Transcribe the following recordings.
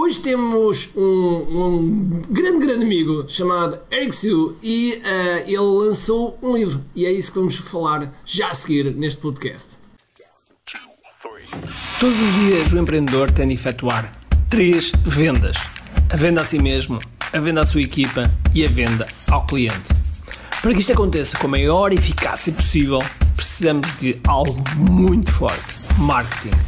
Hoje temos um, um, grande, grande amigo chamado Eric Su e uh, ele lançou um livro e é isso que vamos falar já a seguir neste podcast. Todos os dias o empreendedor tem de efetuar três vendas: a venda a si mesmo, a venda à sua equipa e a venda ao cliente. Para que isto aconteça com a maior eficácia possível, precisamos de algo muito forte: marketing.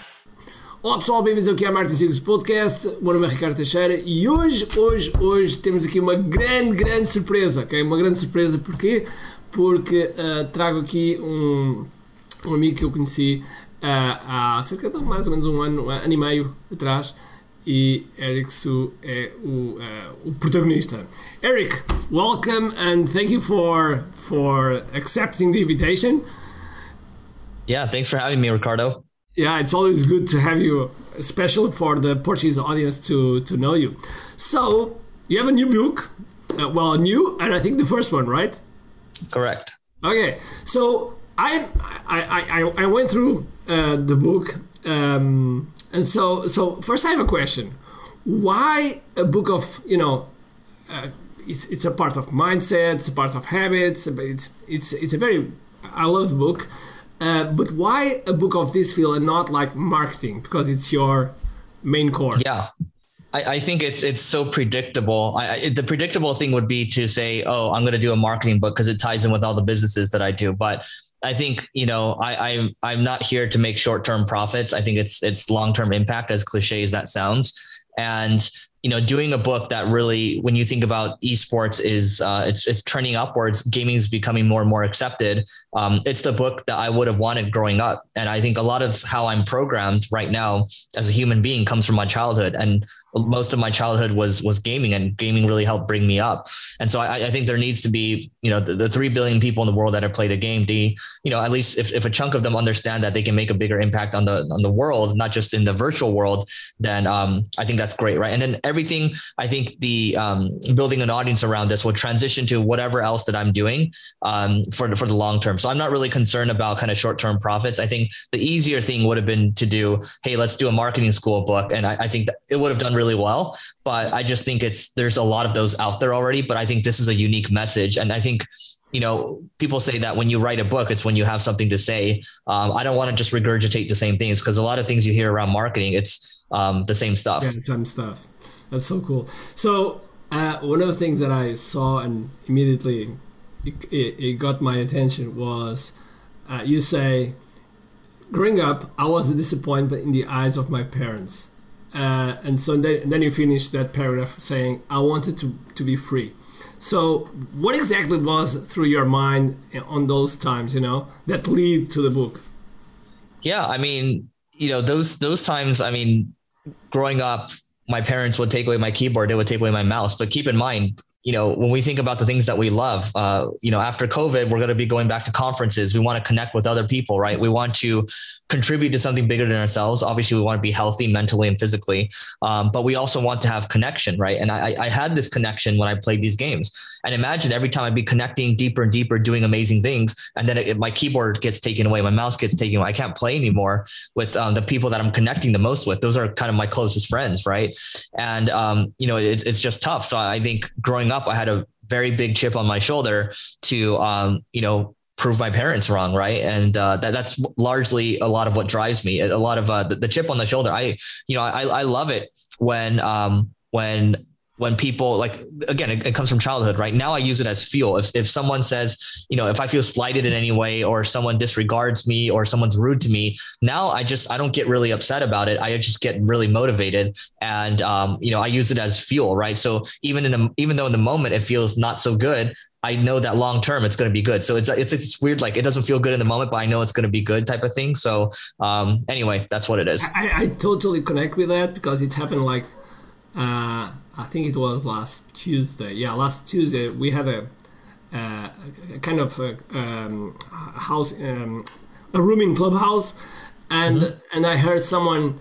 Olá pessoal, bem-vindos ao QI Marketing Secrets Podcast. O meu nome é Ricardo Teixeira e hoje, hoje, hoje temos aqui uma grande, grande surpresa. Okay? Uma grande surpresa porquê? Porque uh, trago aqui um, um amigo que eu conheci uh, há cerca de mais ou menos um ano, um ano e meio atrás, e Eric Su é o, uh, o protagonista. Eric, welcome and thank you for for accepting the invitation. Yeah, thanks for having me, Ricardo. Yeah, it's always good to have you, especially for the Portuguese audience to to know you. So you have a new book, uh, well, new, and I think the first one, right? Correct. Okay, so I I I, I went through uh, the book, um, and so so first I have a question: Why a book of you know? Uh, it's, it's a part of mindset, it's a part of habits. But it's it's it's a very I love the book, uh, but why a book of this field and not like marketing because it's your main core? Yeah, I, I, think it's it's so predictable. I, I, the predictable thing would be to say, "Oh, I'm going to do a marketing book because it ties in with all the businesses that I do." But I think you know I, I I'm not here to make short term profits. I think it's it's long term impact, as cliche as that sounds. And you know, doing a book that really, when you think about esports, is uh, it's it's trending upwards. Gaming is becoming more and more accepted. Um, it's the book that I would have wanted growing up, and I think a lot of how I'm programmed right now as a human being comes from my childhood, and most of my childhood was was gaming, and gaming really helped bring me up. And so I, I think there needs to be, you know, the, the, three billion people in the world that have played a game. The, you know, at least if, if a chunk of them understand that they can make a bigger impact on the on the world, not just in the virtual world, then um, I think that's great, right? And then everything I think the um, building an audience around this will transition to whatever else that I'm doing um, for for the long term. So I'm not really concerned about kind of short term profits. I think the easier thing would have been to do, hey, let's do a marketing school book, and I, I think it would have done really well. But I just think it's there's a lot of those out there already. But I think this is a unique message, and I think you know, people say that when you write a book, it's when you have something to say. Um, I don't want to just regurgitate the same things because a lot of things you hear around marketing, it's um, the same stuff. Yeah, same stuff. That's so cool. So uh, one of the things that I saw and immediately it, it, it got my attention was uh, you say, growing up, I was a disappointment in the eyes of my parents. Uh, and so then, then you finish that paragraph saying, I wanted to, to be free. So, what exactly was through your mind on those times, you know, that lead to the book? Yeah, I mean, you know, those those times. I mean, growing up, my parents would take away my keyboard, they would take away my mouse. But keep in mind, you know, when we think about the things that we love, uh, you know, after COVID, we're going to be going back to conferences. We want to connect with other people, right? We want to contribute to something bigger than ourselves. Obviously, we want to be healthy mentally and physically, um, but we also want to have connection, right? And I, I had this connection when I played these games. And imagine every time I'd be connecting deeper and deeper, doing amazing things, and then it, my keyboard gets taken away, my mouse gets taken away. I can't play anymore with um, the people that I'm connecting the most with. Those are kind of my closest friends, right? And um, you know, it, it's just tough. So I think growing up, I had a very big chip on my shoulder to, um, you know, prove my parents wrong, right? And uh, that that's largely a lot of what drives me. A lot of uh, the, the, chip on the shoulder. I, you know, I I love it when um, when when people like again it, it, comes from childhood right now i use it as fuel if, if someone says you know if i feel slighted in any way or someone disregards me or someone's rude to me now i just i don't get really upset about it i just get really motivated and um, you know i use it as fuel right so even in the even though in the moment it feels not so good I know that long term it's going to be good. So it's, it's it's weird. Like it doesn't feel good in the moment, but I know it's going to be good type of thing. So um, anyway, that's what it is. I, I totally connect with that because it's happened like uh, I think it was last Tuesday. Yeah, last Tuesday we had a, uh, a kind of a, um, house, um, a room in clubhouse, and mm-hmm. and I heard someone.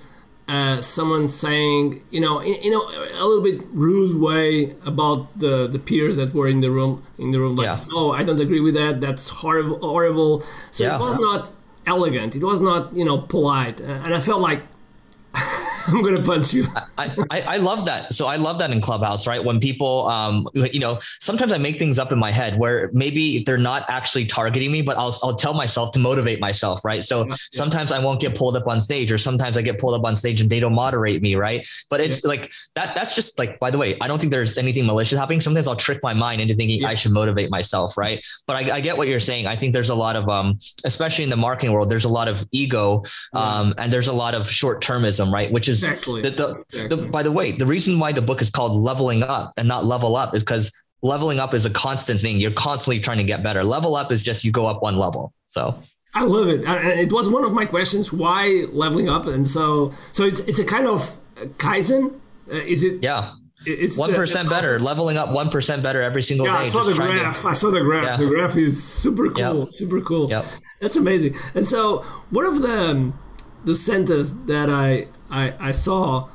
Uh, someone saying, you know, in, a, a, little bit rude way about the, the peers that were in the room, in the room, like, yeah. oh, I don't agree with that. That's horrible, horrible. So yeah. it was not elegant. It was not, you know, polite, and I felt like I'm gonna punch you. I, I, I love that. So I love that in Clubhouse, right? When people, um, you know, sometimes I make things up in my head where maybe they're not actually targeting me, but I'll I'll tell myself to motivate myself, right? So yeah. sometimes I won't get pulled up on stage, or sometimes I get pulled up on stage and they don't moderate me, right? But it's yeah. like that. That's just like, by the way, I don't think there's anything malicious happening. Sometimes I'll trick my mind into thinking yeah. I should motivate myself, right? But I, I, get what you're saying. I think there's a lot of, um, especially in the marketing world, there's a lot of ego, um, and there's a lot of short termism, right? Which is exactly. the, the, exactly. the by the way, the reason why the book is called Leveling Up and not Level Up is because leveling up is a constant thing. You're constantly trying to get better. Level up is just you go up one level. So I love it. It was one of my questions. Why leveling up? And so, so it's it's a kind of kaizen. Uh, is it? Yeah. It's one percent better, leveling up one percent better every single yeah, day. I saw the graph. To, I saw the graph. Yeah. The graph is super cool. Yep. Super cool. Yep. That's amazing. And so, one of the um, the sentence that I I, I saw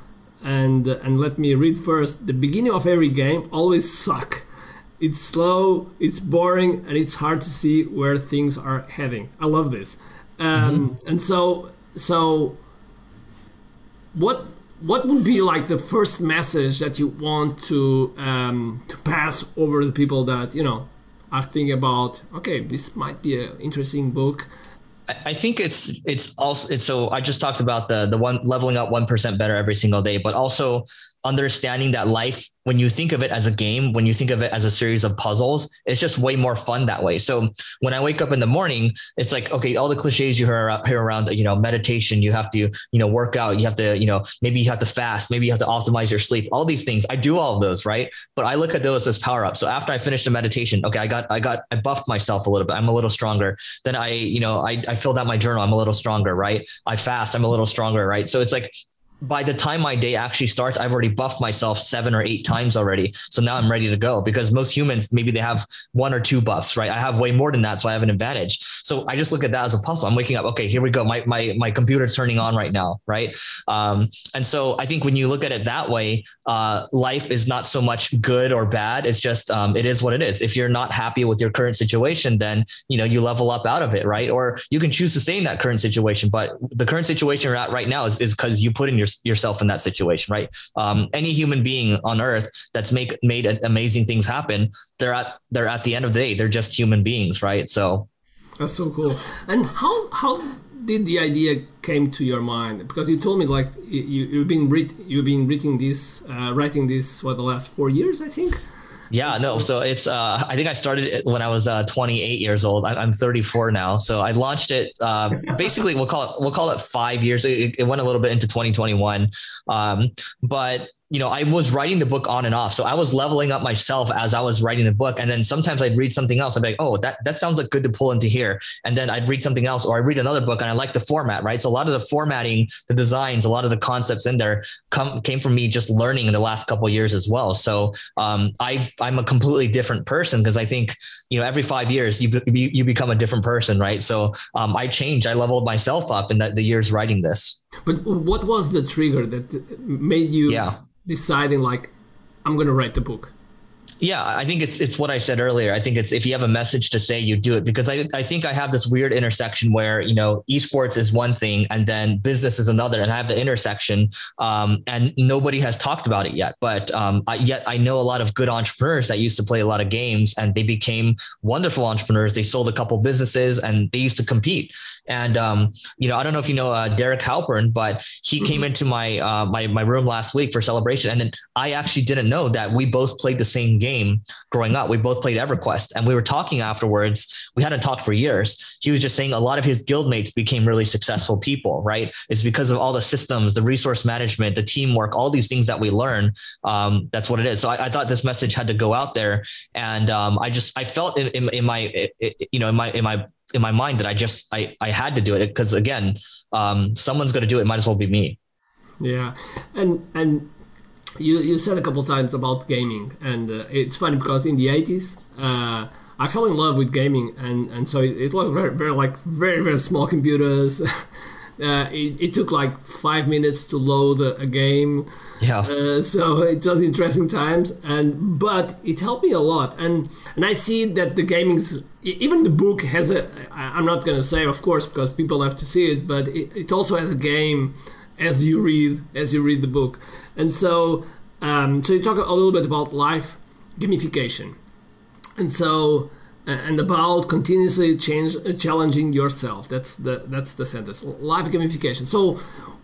and and let me read first. The beginning of every game always suck. It's slow it's boring and it's hard to see where things are heading. I love this. Um, mm-hmm. and so so what what would be like the first message that you want to um, to pass over the people that you know are thinking about okay this might be an interesting book I think it's it's also it's so I just talked about the the one leveling up one percent better every single day, but also understanding that life when you think of it as a game, when you think of it as a series of puzzles, it's just way more fun that way. So when I wake up in the morning, it's like, okay, all the cliches you hear, hear around, you know, meditation, you have to, you know, work out, you have to, you know, maybe you have to fast, maybe you have to optimize your sleep, all these things. I do all of those, right? But I look at those as power ups. So after I finished the meditation, okay, I got, I got, I buffed myself a little bit. I'm a little stronger. Then I, you know, I, I filled out my journal. I'm a little stronger, right? I fast. I'm a little stronger, right? So it's like by the time my day actually starts, I've already buffed myself seven or eight times already. So now I'm ready to go because most humans, maybe they have one or two buffs, right? I have way more than that. So I have an advantage. So I just look at that as a puzzle. I'm waking up. Okay, here we go. My, my, my computer's turning on right now. Right. Um, and so I think when you look at it that way, uh, life is not so much good or bad. It's just, um, it is what it is. If you're not happy with your current situation, then, you know, you level up out of it. Right. Or you can choose to stay in that current situation, but the current situation you're at right now is, is because you put in your yourself in that situation, right? Um, any human being on earth that's make made amazing things happen, they're at they're at the end of the day, they're just human beings, right? So that's so cool. And how how did the idea came to your mind? Because you told me like you you've been read, you've been reading this uh, writing this for the last four years, I think. Yeah, no. So it's, uh, I think I started it when I was uh, 28 years old. I'm 34 now. So I launched it. Uh, basically, we'll call it, we'll call it five years. It, it went a little bit into 2021. Um, but you know, I was writing the book on and off. So I was leveling up myself as I was writing the book. And then sometimes I'd read something else. I'd be like, oh, that, that sounds like good to pull into here. And then I'd read something else or I read another book and I like the format, right? So a lot of the formatting, the designs, a lot of the concepts in there come came from me just learning in the last couple years as well. So um, i am a completely different person because I think, you know, every five years you, you become a different person, right? So um, I changed, I leveled myself up in that the years writing this. But what was the trigger that made you yeah deciding like I'm going to write the book? Yeah, I think it's it's what I said earlier. I think it's if you have a message to say, you do it because I I think I have this weird intersection where you know esports is one thing and then business is another, and I have the intersection, um, and nobody has talked about it yet. But um, I, yet I know a lot of good entrepreneurs that used to play a lot of games and they became wonderful entrepreneurs. They sold a couple businesses and they used to compete. And um, you know, I don't know if you know uh, Derek Halpern, but he mm-hmm. came into my uh, my my room last week for celebration, and then I actually didn't know that we both played the same game game growing up. We both played EverQuest and we were talking afterwards. We hadn't talked for years. He was just saying a lot of his guildmates became really successful people, right? It's because of all the systems, the resource management, the teamwork, all these things that we learn. Um, that's what it is. So I, I, thought this message had to go out there. And um, I just, I felt in, in, in my, you know, in my, in my, in my mind that I just, I, I had to do it because again, um, someone's going to do it. Might as well be me. Yeah. And, and you, you said a couple times about gaming, and uh, it's funny because in the 80s, uh, I fell in love with gaming, and, and so it, it was very, very like very very small computers. Uh, it, it, took like five minutes to load a, a game. Yeah. Uh, so it was interesting times, and but it helped me a lot. And and I see that the gaming's even the book has a. I'm not gonna say, of course, because people have to see it, but it, it also has a game as you read as you read the book. And so um, so you talk a little bit about life gamification, and so and about continuously change, challenging yourself. That's the that's the sentence. Life gamification. So,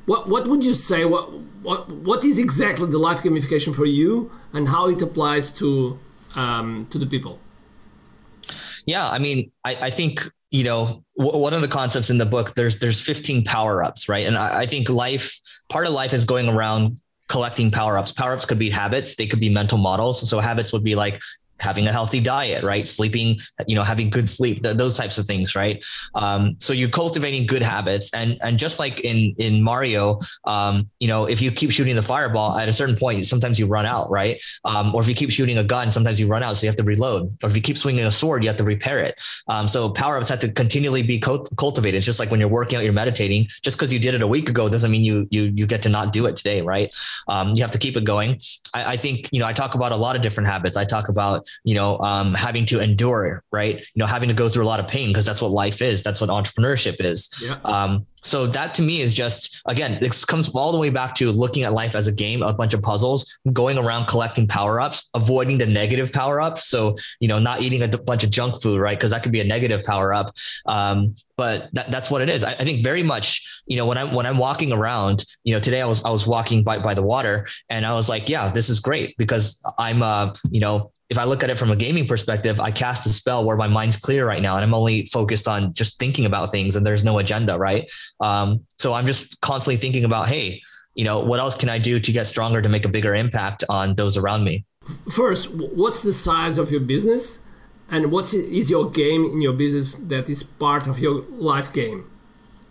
what what would you say? What what what is exactly the life gamification for you, and how it applies to um, to the people? Yeah, I mean, I, I think you know one of the concepts in the book. There's there's 15 power ups, right? And I, I think life part of life is going around collecting power ups. Power ups could be habits, they could be mental models. So habits would be like having a healthy diet, right? Sleeping, you know, having good sleep, th- those types of things, right? Um, so you're cultivating good habits, and and just like in in Mario, um, you know, if you keep shooting the fireball at a certain point, sometimes you run out, right? Um, or if you keep shooting a gun, sometimes you run out, so you have to reload. Or if you keep swinging a sword, you have to repair it. Um, so power ups have to continually be cult- cultivated. It's just like when you're working out, you're meditating. Just because you did it a week ago doesn't mean you you you get to not do it today, right? Um, you have to keep it going. I, I think you know I talk about a lot of different habits. I talk about you know, um, having to endure, right? You know, having to go through a lot of pain because that's what life is. That's what entrepreneurship is. Yeah. Um, so that to me is just again, this comes all the way back to looking at life as a game, a bunch of puzzles, going around collecting power ups, avoiding the negative power ups. So you know, not eating a bunch of junk food, right? Because that could be a negative power up. Um, but that, that's what it is. I, I, think very much, you know, when I'm when I'm walking around, you know, today I was I was walking by by the water and I was like, yeah, this is great because I'm uh, you know, if I look at it from a gaming perspective, I cast a spell where my mind's clear right now and I'm only focused on just thinking about things and there's no agenda, right? Um, so I'm just constantly thinking about, hey, you know, what else can I do to get stronger to make a bigger impact on those around me? First, what's the size of your business? And what is your game in your business that is part of your life game?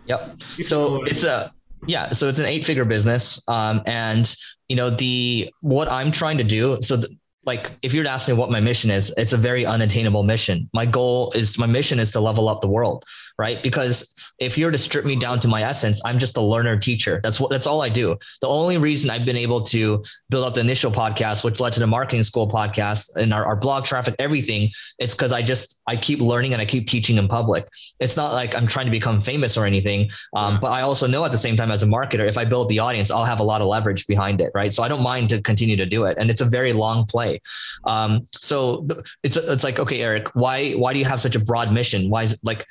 Yep. So it's a yeah, so it's an eight figure business. Um, and you know, the what I'm trying to do, so the, like if you were to ask me what my mission is, it's a very unattainable mission. My goal is my mission is to level up the world, right? Because if you were to strip me down to my essence, I'm just a learner teacher. That's what that's all I do. The only reason I've been able to build up the initial podcast, which led to the marketing school podcast and our, our blog traffic, everything, it's because I just I keep learning and I keep teaching in public. It's not like I'm trying to become famous or anything. Um, but I also know at the same time as a marketer, if I build the audience, I'll have a lot of leverage behind it, right? So I don't mind to continue to do it. And it's a very long play way. Um, so it's it's like okay, Eric, why why do you have such a broad mission? Why is it like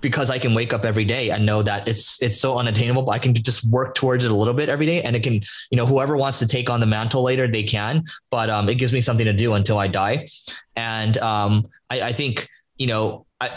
because I can wake up every day and know that it's it's so unattainable, but I can just work towards it a little bit every day, and it can you know whoever wants to take on the mantle later they can, but um, it gives me something to do until I die, and um, I, I think you know I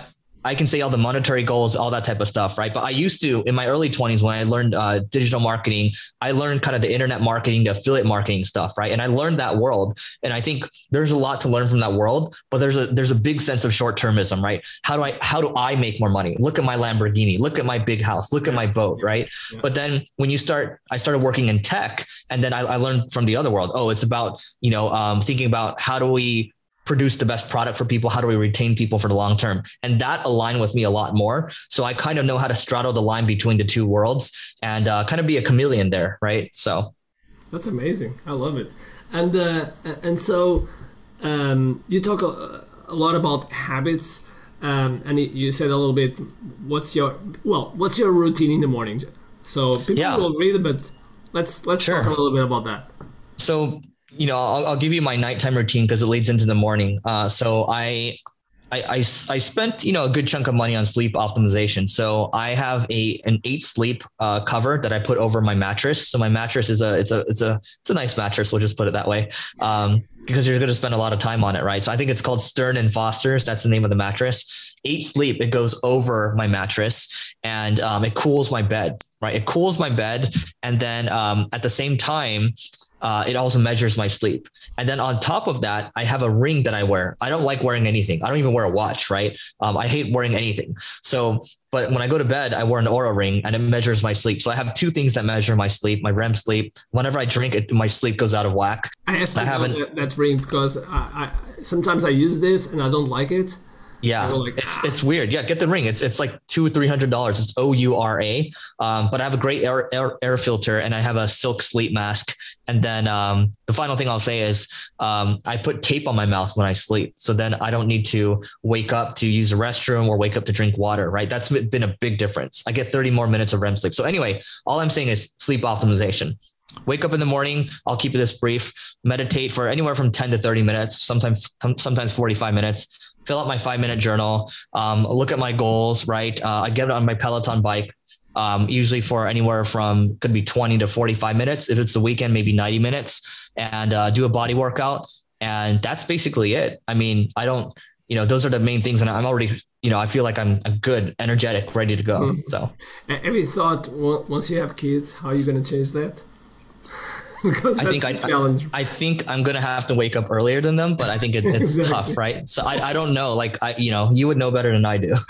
I can say all the monetary goals, all that type of stuff, right? But I used to in my early 20s when I learned uh, digital marketing, I learned kind of the internet marketing, the affiliate marketing stuff, right? And I learned that world, and I think there's a lot to learn from that world. But there's a there's a big sense of short termism, right? How do I how do I make more money? Look at my Lamborghini, look at my big house, look at my boat, right? Yeah. But then when you start, I started working in tech, and then I, I learned from the other world. Oh, it's about you know um, thinking about how do we produce the best product for people? How do we retain people for the long term? And that aligned with me a lot more. So I kind of know how to straddle the line between the two worlds and uh, kind of be a chameleon there, right? So that's amazing. I love it. And uh, and so um, you talk a, a, lot about habits, um, and you said a little bit. What's your well? What's your routine in the morning? So people yeah. will read it, but let's let's sure. talk a little bit about that. So you know, I'll, I'll give you my nighttime routine because it leads into the morning. Uh, so I, I, I, I, spent you know a good chunk of money on sleep optimization. So I have a an eight sleep uh, cover that I put over my mattress. So my mattress is a it's a it's a it's a nice mattress. We'll just put it that way. Um, because you're going to spend a lot of time on it, right? So I think it's called Stearns and Foster's. That's the name of the mattress. Eight sleep. It goes over my mattress and um, it cools my bed, right? It cools my bed, and then um, at the same time, uh, it also measures my sleep. And then on top of that, I have a ring that I wear. I don't like wearing anything. I don't even wear a watch, right? Um, I hate wearing anything. So, but when I go to bed, I wear an Oura ring and it measures my sleep. So I have two things that measure my sleep, my REM sleep. Whenever I drink it, my sleep goes out of whack. I I haven't that, that ring because I, I sometimes I use this and I don't like it. Yeah, like, it's it's weird. Yeah, get the ring. It's it's like two or three hundred dollars. It's O U R A. Um, but I have a great air, air, air filter and I have a silk sleep mask. And then um, the final thing I'll say is um, I put tape on my mouth when I sleep, so then I don't need to wake up to use the restroom or wake up to drink water. Right, that's been a big difference. I get thirty more minutes of REM sleep. So anyway, all I'm saying is sleep optimization wake up in the morning i'll keep this brief meditate for anywhere from 10 to 30 minutes sometimes sometimes 45 minutes fill out my five minute journal, um, look at my goals, right? Uh, I get it on my Peloton bike, um, usually for anywhere from could be 20 to 45 minutes. If it's the weekend, maybe 90 minutes and uh, do a body workout. And that's basically it. I mean, I don't, you know, those are the main things. And I'm already, you know, I feel like I'm, I'm good, energetic, ready to go. Mm-hmm. So have you thought once you have kids, how are you going to change that? Because I think I, challenge. I, I think I'm gonna have to wake up earlier than them, but I think it, it's exactly. tough, right? So I, I don't know. Like I, you know, you would know better than I do.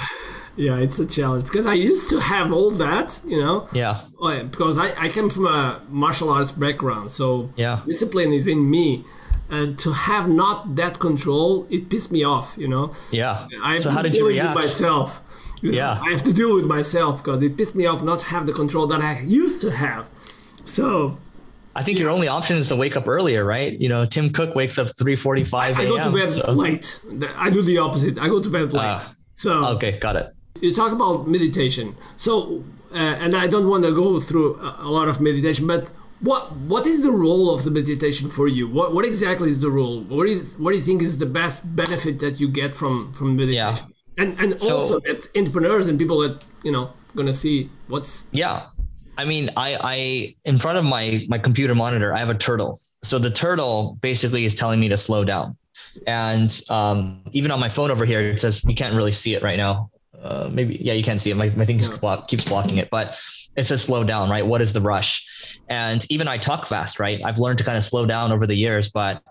Yeah, it's a challenge because I used to have all that, you know. Yeah. Oh, because I, I came from a martial arts background, so yeah, discipline is in me. And to have not that control, it pissed me off, you know. Yeah. I so how did you react? With myself. You know? yeah. I have to deal with myself because it pissed me off not have the control that I used to have. So I think your only option is to wake up earlier, right? You know, Tim Cook wakes up 3:45 a.m. I go to bed so. late. I do the opposite. I go to bed late. Uh, so okay, got it. You talk about meditation. So, uh, and I don't want to go through a lot of meditation, but what what is the role of the meditation for you? What what exactly is the role? What do you what do you think is the best benefit that you get from from meditation? Yeah. And and so, also that entrepreneurs and people that you know gonna see what's yeah I mean, I, I in front of my my computer monitor, I have a turtle. So the turtle basically is telling me to slow down. And um, even on my phone over here, it says you can't really see it right now. Uh, maybe yeah, you can't see it. My my thing block, keeps blocking it, but it says slow down. Right? What is the rush? And even I talk fast. Right? I've learned to kind of slow down over the years, but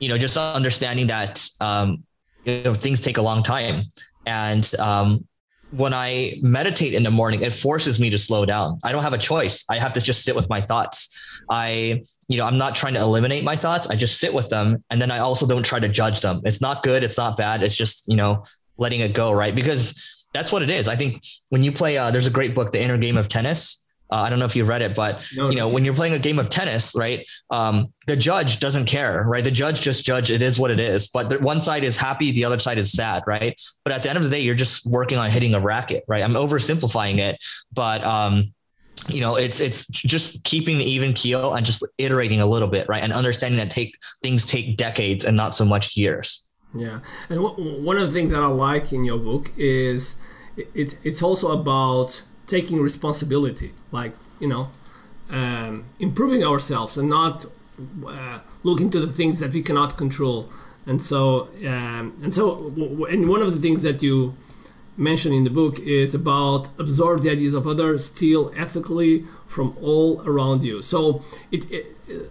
you know, just understanding that um, you know things take a long time, and um, when I meditate in the morning, it forces me to slow down. I don't have a choice. I have to just sit with my thoughts. I, you know, I'm not trying to eliminate my thoughts. I just sit with them. And then I also don't try to judge them. It's not good. It's not bad. It's just, you know, letting it go. Right. Because that's what it is. I think when you play, uh, there's a great book, The Inner Game of Tennis. Uh, I don't know if you've read it, but no, you know, when you're playing a game of tennis, right? Um, the judge doesn't care, right? The judge just judge it is what it is. But the, one side is happy, the other side is sad, right? But at the end of the day, you're just working on hitting a racket, right? I'm oversimplifying it, but um, you know, it's it's just keeping the even keel and just iterating a little bit, right? And understanding that take things take decades and not so much years. Yeah, and w- one of the things that I like in your book is it, it's also about taking responsibility, like you know, um, improving ourselves and not uh, looking to the things that we cannot control. And so, um, and so, and one of the things that you mention in the book is about absorb the ideas of others, steal ethically from all around you. So it, it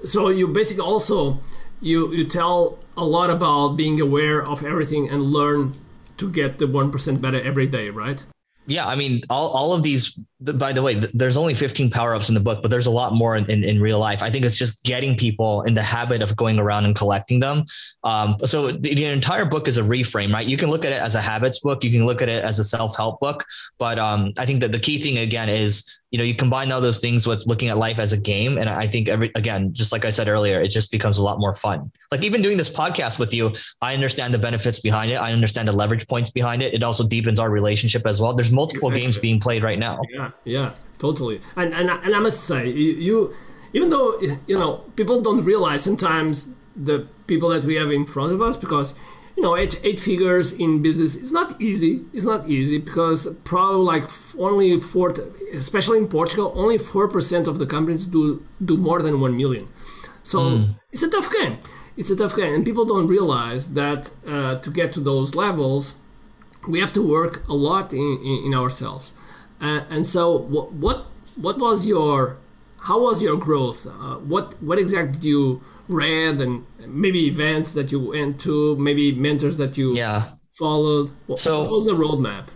so you basically also you you tell a lot about being aware of everything and learn to get the one percent better every day, right? Yeah, I mean, all, all of these, by the way, there's only 15 power ups in the book, but there's a lot more in, in, in, real life. I think it's just getting people in the habit of going around and collecting them. Um, so the, the, entire book is a reframe, right? You can look at it as a habits book. You can look at it as a self help book. But um, I think that the key thing, again, is you know, you combine all those things with looking at life as a game. And I think every, again, just like I said earlier, it just becomes a lot more fun. Like even doing this podcast with you, I understand the benefits behind it. I understand the leverage points behind it. It also deepens our relationship as well. There's multiple exactly. games being played right now. Yeah. Yeah, totally. And, and, and I must say you, even though, you know, people don't realize sometimes the people that we have in front of us, because you know, eight, eight figures in business is not easy. It's not easy because probably like only four, especially in Portugal, only four percent of the companies do do more than one million. So mm. it's a tough game. It's a tough game, and people don't realize that uh, to get to those levels, we have to work a lot in, in, in ourselves. Uh, and so, what, what what was your how was your growth? Uh, what what exactly did you read and maybe events that you went to, maybe mentors that you yeah followed? What, so what was the roadmap?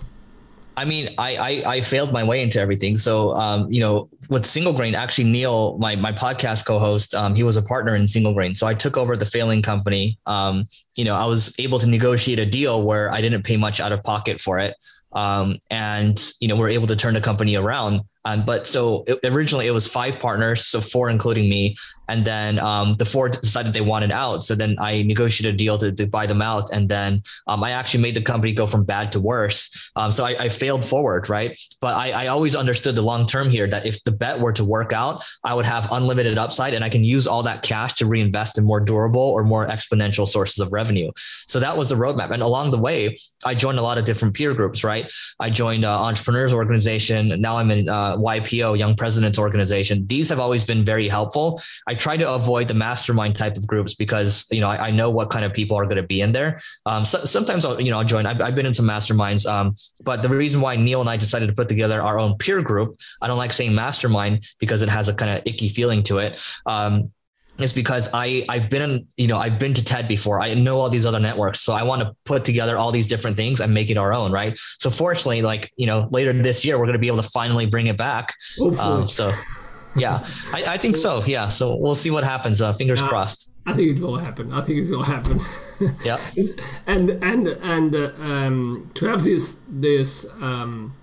I mean, I, I, I failed my way into everything. So, um, you know, with Single Grain, actually Neil, my my podcast co-host, um, he was a partner in Single Grain. So I took over the failing company. Um, you know, I was able to negotiate a deal where I didn't pay much out of pocket for it, um, and you know, we're able to turn the company around. Um, but so it, originally it was five partners, so four including me, and then um, the four decided they wanted out. So then I negotiated a deal to, to buy them out, and then um, I actually made the company go from bad to worse. Um, so I, I, failed forward, right? But I, I always understood the long term here that if the bet were to work out, I would have unlimited upside, and I can use all that cash to reinvest in more durable or more exponential sources of revenue. So that was the roadmap, and along the way, I joined a lot of different peer groups, right? I joined uh, entrepreneurs organization. Now I'm in. Uh, YPO, Young Presidents Organization. These have always been very helpful. Try to avoid the mastermind type of groups because you know I, I know what kind of people are going to be in there. Um, so, sometimes I'll you know I'll join. I've, I've been in some masterminds, um, but the reason why Neil and I decided to put together our own peer group, I don't like saying mastermind because it has a kind of icky feeling to it. Um, is because I I've been in, you know I've been to TED before. I know all these other networks, so I want to put together all these different things and make it our own, right? So fortunately, like you know, later this year we're going to be able to finally bring it back. Um, so yeah, I, I, think so. Yeah, so we'll see what happens. Uh, fingers uh, crossed. I think it will happen. I think it will happen. yeah, and and and uh, um, to have this this um,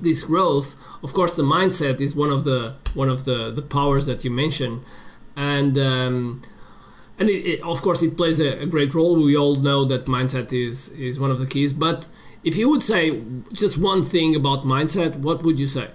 this growth, of course, the mindset is one of the one of the the powers that you mentioned and um, and it, it, of course it plays a, a, great role. We all know that mindset is is one of the keys. But if you would say just one thing about mindset, what would you say?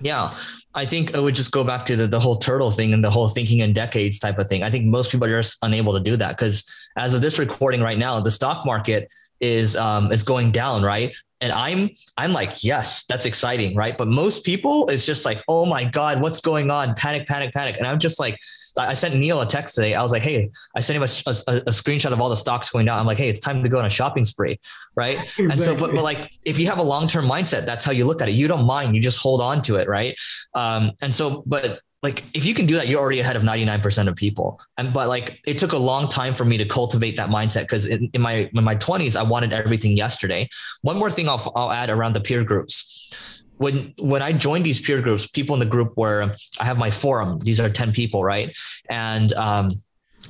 Yeah, I think it would just go back to the, the whole turtle thing and the whole thinking in decades type of thing. I think most people are just unable to do that because as of this recording right now, the stock market is um, is going down, right? And i'm i'm like yes that's exciting right? But most people it's just like oh my god what's going on? Panic panic panic. And i'm just like i sent neil a text today. I was like hey i sent him a, a, a screenshot of all the stocks going down. I'm like hey it's time to go on a shopping spree right? Exactly. and so but, but like if you have a long-term mindset that's how you look at it. You don't mind. You just hold on to it right? Um and so but like if you can do that you're already ahead of 99% of people. And but like it took a long time for me to cultivate that mindset because in, in, my in my 20s i wanted everything yesterday. One more thing I'll, I'll add around the peer groups. When when i joined these peer groups people in the group where i have my forum. These are 10 people right? And um,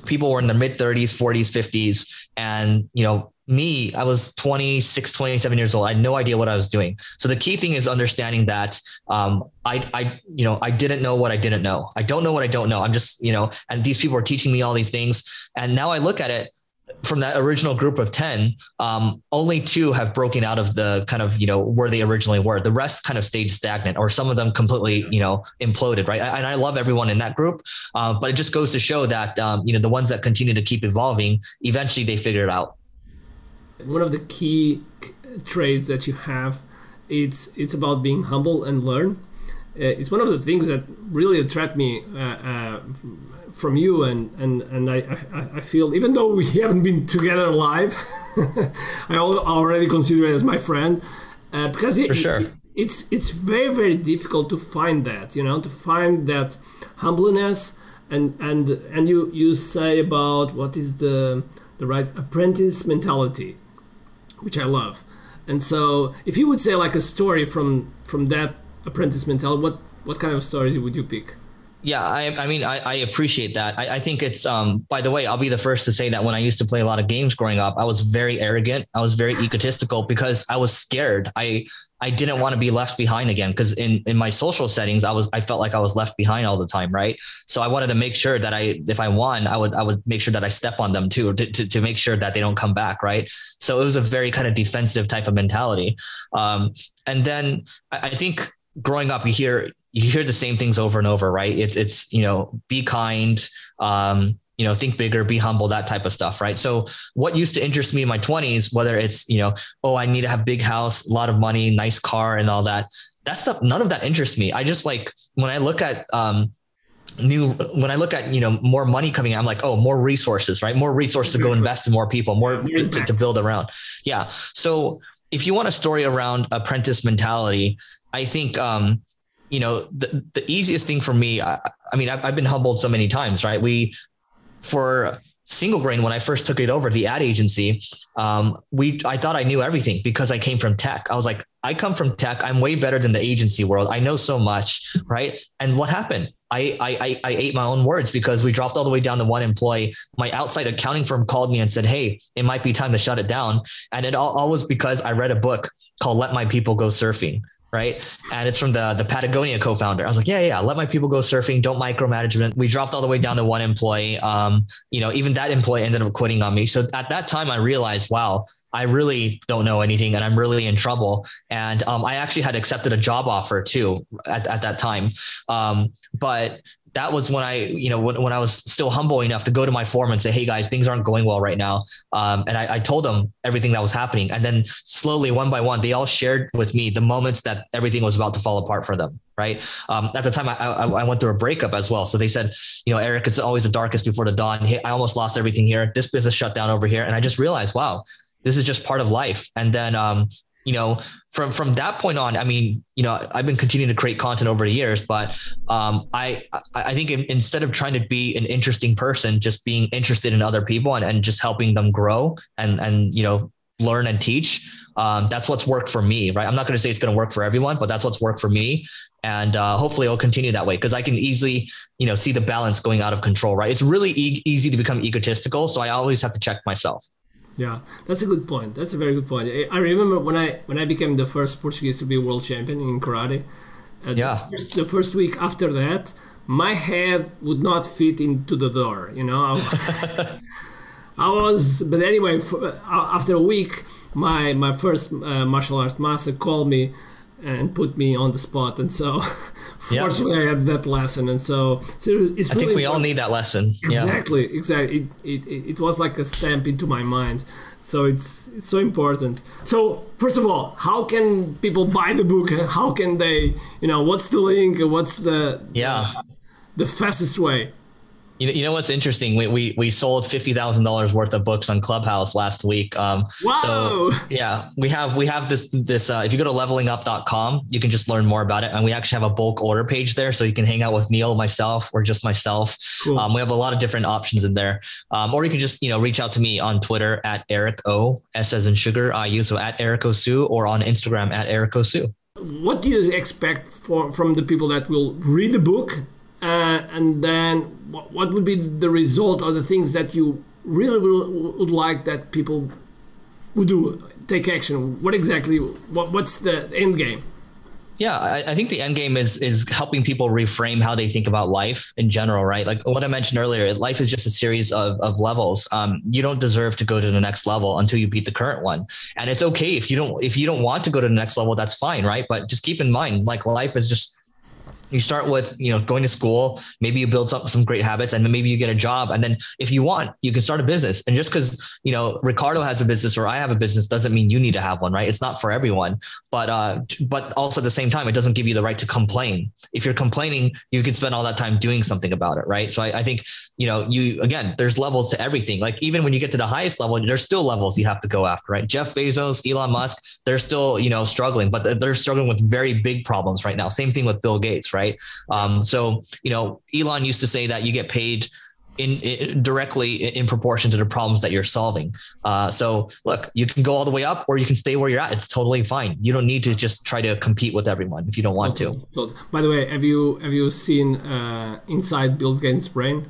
people were in their mid 30s 40s 50s and you know me, I was 26, 27 years old. I had no idea what I was doing. So the key thing is understanding that um, I, I, you know, I didn't know what I didn't know. I don't know what I don't know. I'm just, you know, and these people are teaching me all these things. And now I look at it from that original group of 10, um, only two have broken out of the kind of, you know, where they originally were. The rest kind of stayed stagnant or some of them completely, you know, imploded. Right. And I love everyone in that group. Uh, but it just goes to show that, um, you know, the ones that continue to keep evolving, eventually they figure it out one of the key traits that you have it's it's about being humble and learn uh, it's one of the things that really attract me uh, uh, from you and and and I, I, I feel even though we haven't been together live I already consider it as my friend uh, because it, sure. it, it's it's very very difficult to find that you know to find that humbleness and and and you you say about what is the the right apprentice mentality which I love. And so, if you would say like a story from from that apprentice mentality, what what kind of story would you pick? Yeah, I, I mean, I, I appreciate that. I, I think it's, um, by the way, I'll be the first to say that when I used to play a lot of games growing up, I was very arrogant. I was very egotistical because I was scared. I, I didn't want to be left behind again because in in my social settings I was I felt like I was left behind all the time, right? So I wanted to make sure that I if I won, I would I would make sure that I step on them too to to, to make sure that they don't come back, right? So it was a very kind of defensive type of mentality. Um, and then I, I think growing up you hear you hear the same things over and over, right? It's it's you know be kind, um, you know, think bigger, be humble, that type of stuff, right? So what used to interest me in my 20s, whether it's, you know, oh, I need to have big house, a lot of money, nice car and all that, that stuff, none of that interests me. I just like when I look at um new when I look at, you know, more money coming out, I'm like, oh, more resources, right? More resources to go invest in more people, more to, to, to build around. Yeah. So if you want a story around apprentice mentality, I think um you know, the, the easiest thing for me, I, I mean, I've, I've been humbled so many times, right? We, for single grain when i first took it over the ad agency um, we i thought i knew everything because i came from tech. I was like i come from tech. I'm way better than the agency world. I know so much right? And what happened I, I I ate my own words because we dropped all the way down to one employee. My outside accounting firm called me and said, "Hey, it might be time to shut it down." And it all, all was because I read a book called "Let My People Go Surfing." Right? And it's from the the Patagonia co-founder. I was like, yeah, yeah, let my people go surfing. Don't micromanagement. We dropped all the way down to one employee. Um, you know, even that employee ended up quitting on me. So at that time, I realized, wow, I really don't know anything, and I'm really in trouble. And um, I actually had accepted a job offer too at, at that time. Um, but that was when I, you know, when, when I was still humble enough to go to my forum and say, Hey guys, things aren't going well right now. Um, and I, I, told them everything that was happening. And then slowly, one by one, they all shared with me the moments that everything was about to fall apart for them. Right. Um, at the time I, I, I, went through a breakup as well. So they said, you know, Eric, it's always the darkest before the dawn. Hey, I almost lost everything here. This business shut down over here. And I just realized, wow, this is just part of life. And then, um, you know, from from that point on, I mean, you know, I've been continuing to create content over the years, but um, I I think in, instead of trying to be an interesting person, just being interested in other people and, and just helping them grow and and you know learn and teach. Um, that's what's worked for me, right? I'm not going to say it's going to work for everyone, but that's what's worked for me, and uh, hopefully it'll continue that way because I can easily, you know, see the balance going out of control, right? It's really e- easy to become egotistical, so I always have to check myself. Yeah, that's a good point. That's a very good point. I remember when I when I became the first Portuguese to be world champion in karate. Uh, yeah. The first, the first, week after that, my head would not fit into the door. You know, I, I was. But anyway, for, uh, after a week, my my first uh, martial arts master called me and put me on the spot, and so fortunately. I had that lesson, and so, so it's. I think we all need that lesson. Exactly, yeah. exactly. It, it it was like a stamp into my mind. So it's, it's so important. So first of all, how can people buy the book? How can they, you know, what's the link? What's the yeah the fastest way? You know, you know what's interesting? We we, we sold fifty thousand dollars worth of books on Clubhouse last week. Um, Whoa! So yeah, we have we have this this. Uh, if you go to levelingup.com, you can just learn more about it, and we actually have a bulk order page there, so you can hang out with Neil, myself, or just myself. Cool. Um, we have a lot of different options in there, um, or you can just you know reach out to me on Twitter at Eric O S as in sugar I use so at Eric O Siu or on Instagram at Eric O Siu. What do you expect for, from the people that will read the book uh, and then what, what would be the result or the things that you really will, would like that people would do take action what exactly what, what's the end game yeah, I, I, think the end game is is helping people reframe how they think about life in general, right? Like what I mentioned earlier, life is just a series of, of levels. Um, you don't deserve to go to the next level until you beat the current one, and it's okay if you don't if you don't want to go to the next level. That's fine, right? But just keep in mind, like life is just you start with you know going to school maybe you build up some great habits and then maybe you get a job and then if you want you can start a business. And just because you know ricardo has a business or i have a business doesn't mean you need to have one right? It's not for everyone. But uh but also at the same time it doesn't give you the right to complain. If you're complaining you can spend all that time doing something about it right? So i, I think you know you again there's levels to everything like even when you get to the highest level there's still levels you have to go after right jeff bezos elon musk they're still you know struggling but they're struggling with very big problems right now same thing with bill gates right? Um, so you know, Elon used to say that you get paid in, in, directly in proportion to the problems that you're solving. Uh, so look, you can go all the way up or you can stay where you're at. It's totally fine. You don't need to just try to compete with everyone if you don't want to. By the way, have you have you seen uh, Inside Bill Gates' Brain?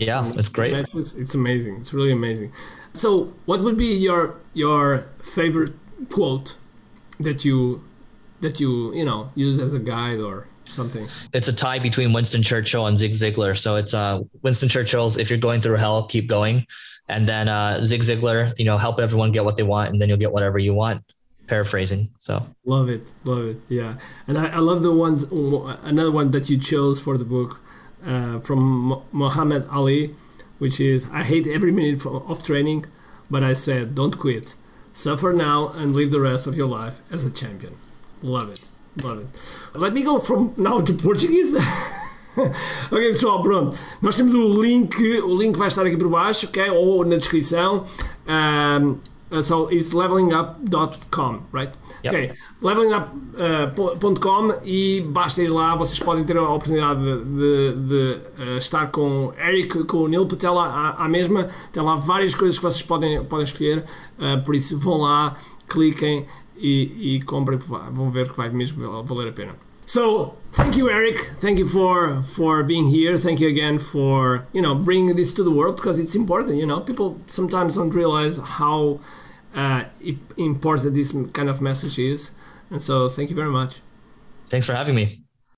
Yeah, it's great. Netflix? It's amazing. It's really amazing. So, what would be your your favorite quote that you that you you know use as a guide or something. It's a tie between Winston Churchill and Zig Ziglar. So it's uh, Winston Churchill's "If you're going through hell, keep going," and then uh, Zig Ziglar, you know, help everyone get what they want, and then you'll get whatever you want. Paraphrasing. So love it, love it. Yeah, and I, I love the ones. Another one that you chose for the book uh, from Muhammad Ali, which is I hate every minute of training, but I said don't quit. Suffer now and live the rest of your life as a champion. Love it. Love it. Let me go from now to Portuguese. ok, pessoal, pronto. Nós temos o link, o link vai estar aqui por baixo, ok? Ou na descrição. Um, Uh, so it's levelingup.com, right? Yep. Ok, levelingup.com e basta ir lá, vocês podem ter a oportunidade de, de- de, uh, estar com o Eric, com o Neil Patel à, à mesma. Tem lá várias coisas que vocês podem, podem escolher, uh, por isso vão lá, cliquem e, e comprem, vão ver que vai mesmo valer a pena. So thank you, Eric. Thank you for for being here. Thank you again for you know bringing this to the world because it's important. You know, people sometimes don't realize how uh, important this kind of message is, and so thank you very much. Thanks for having me.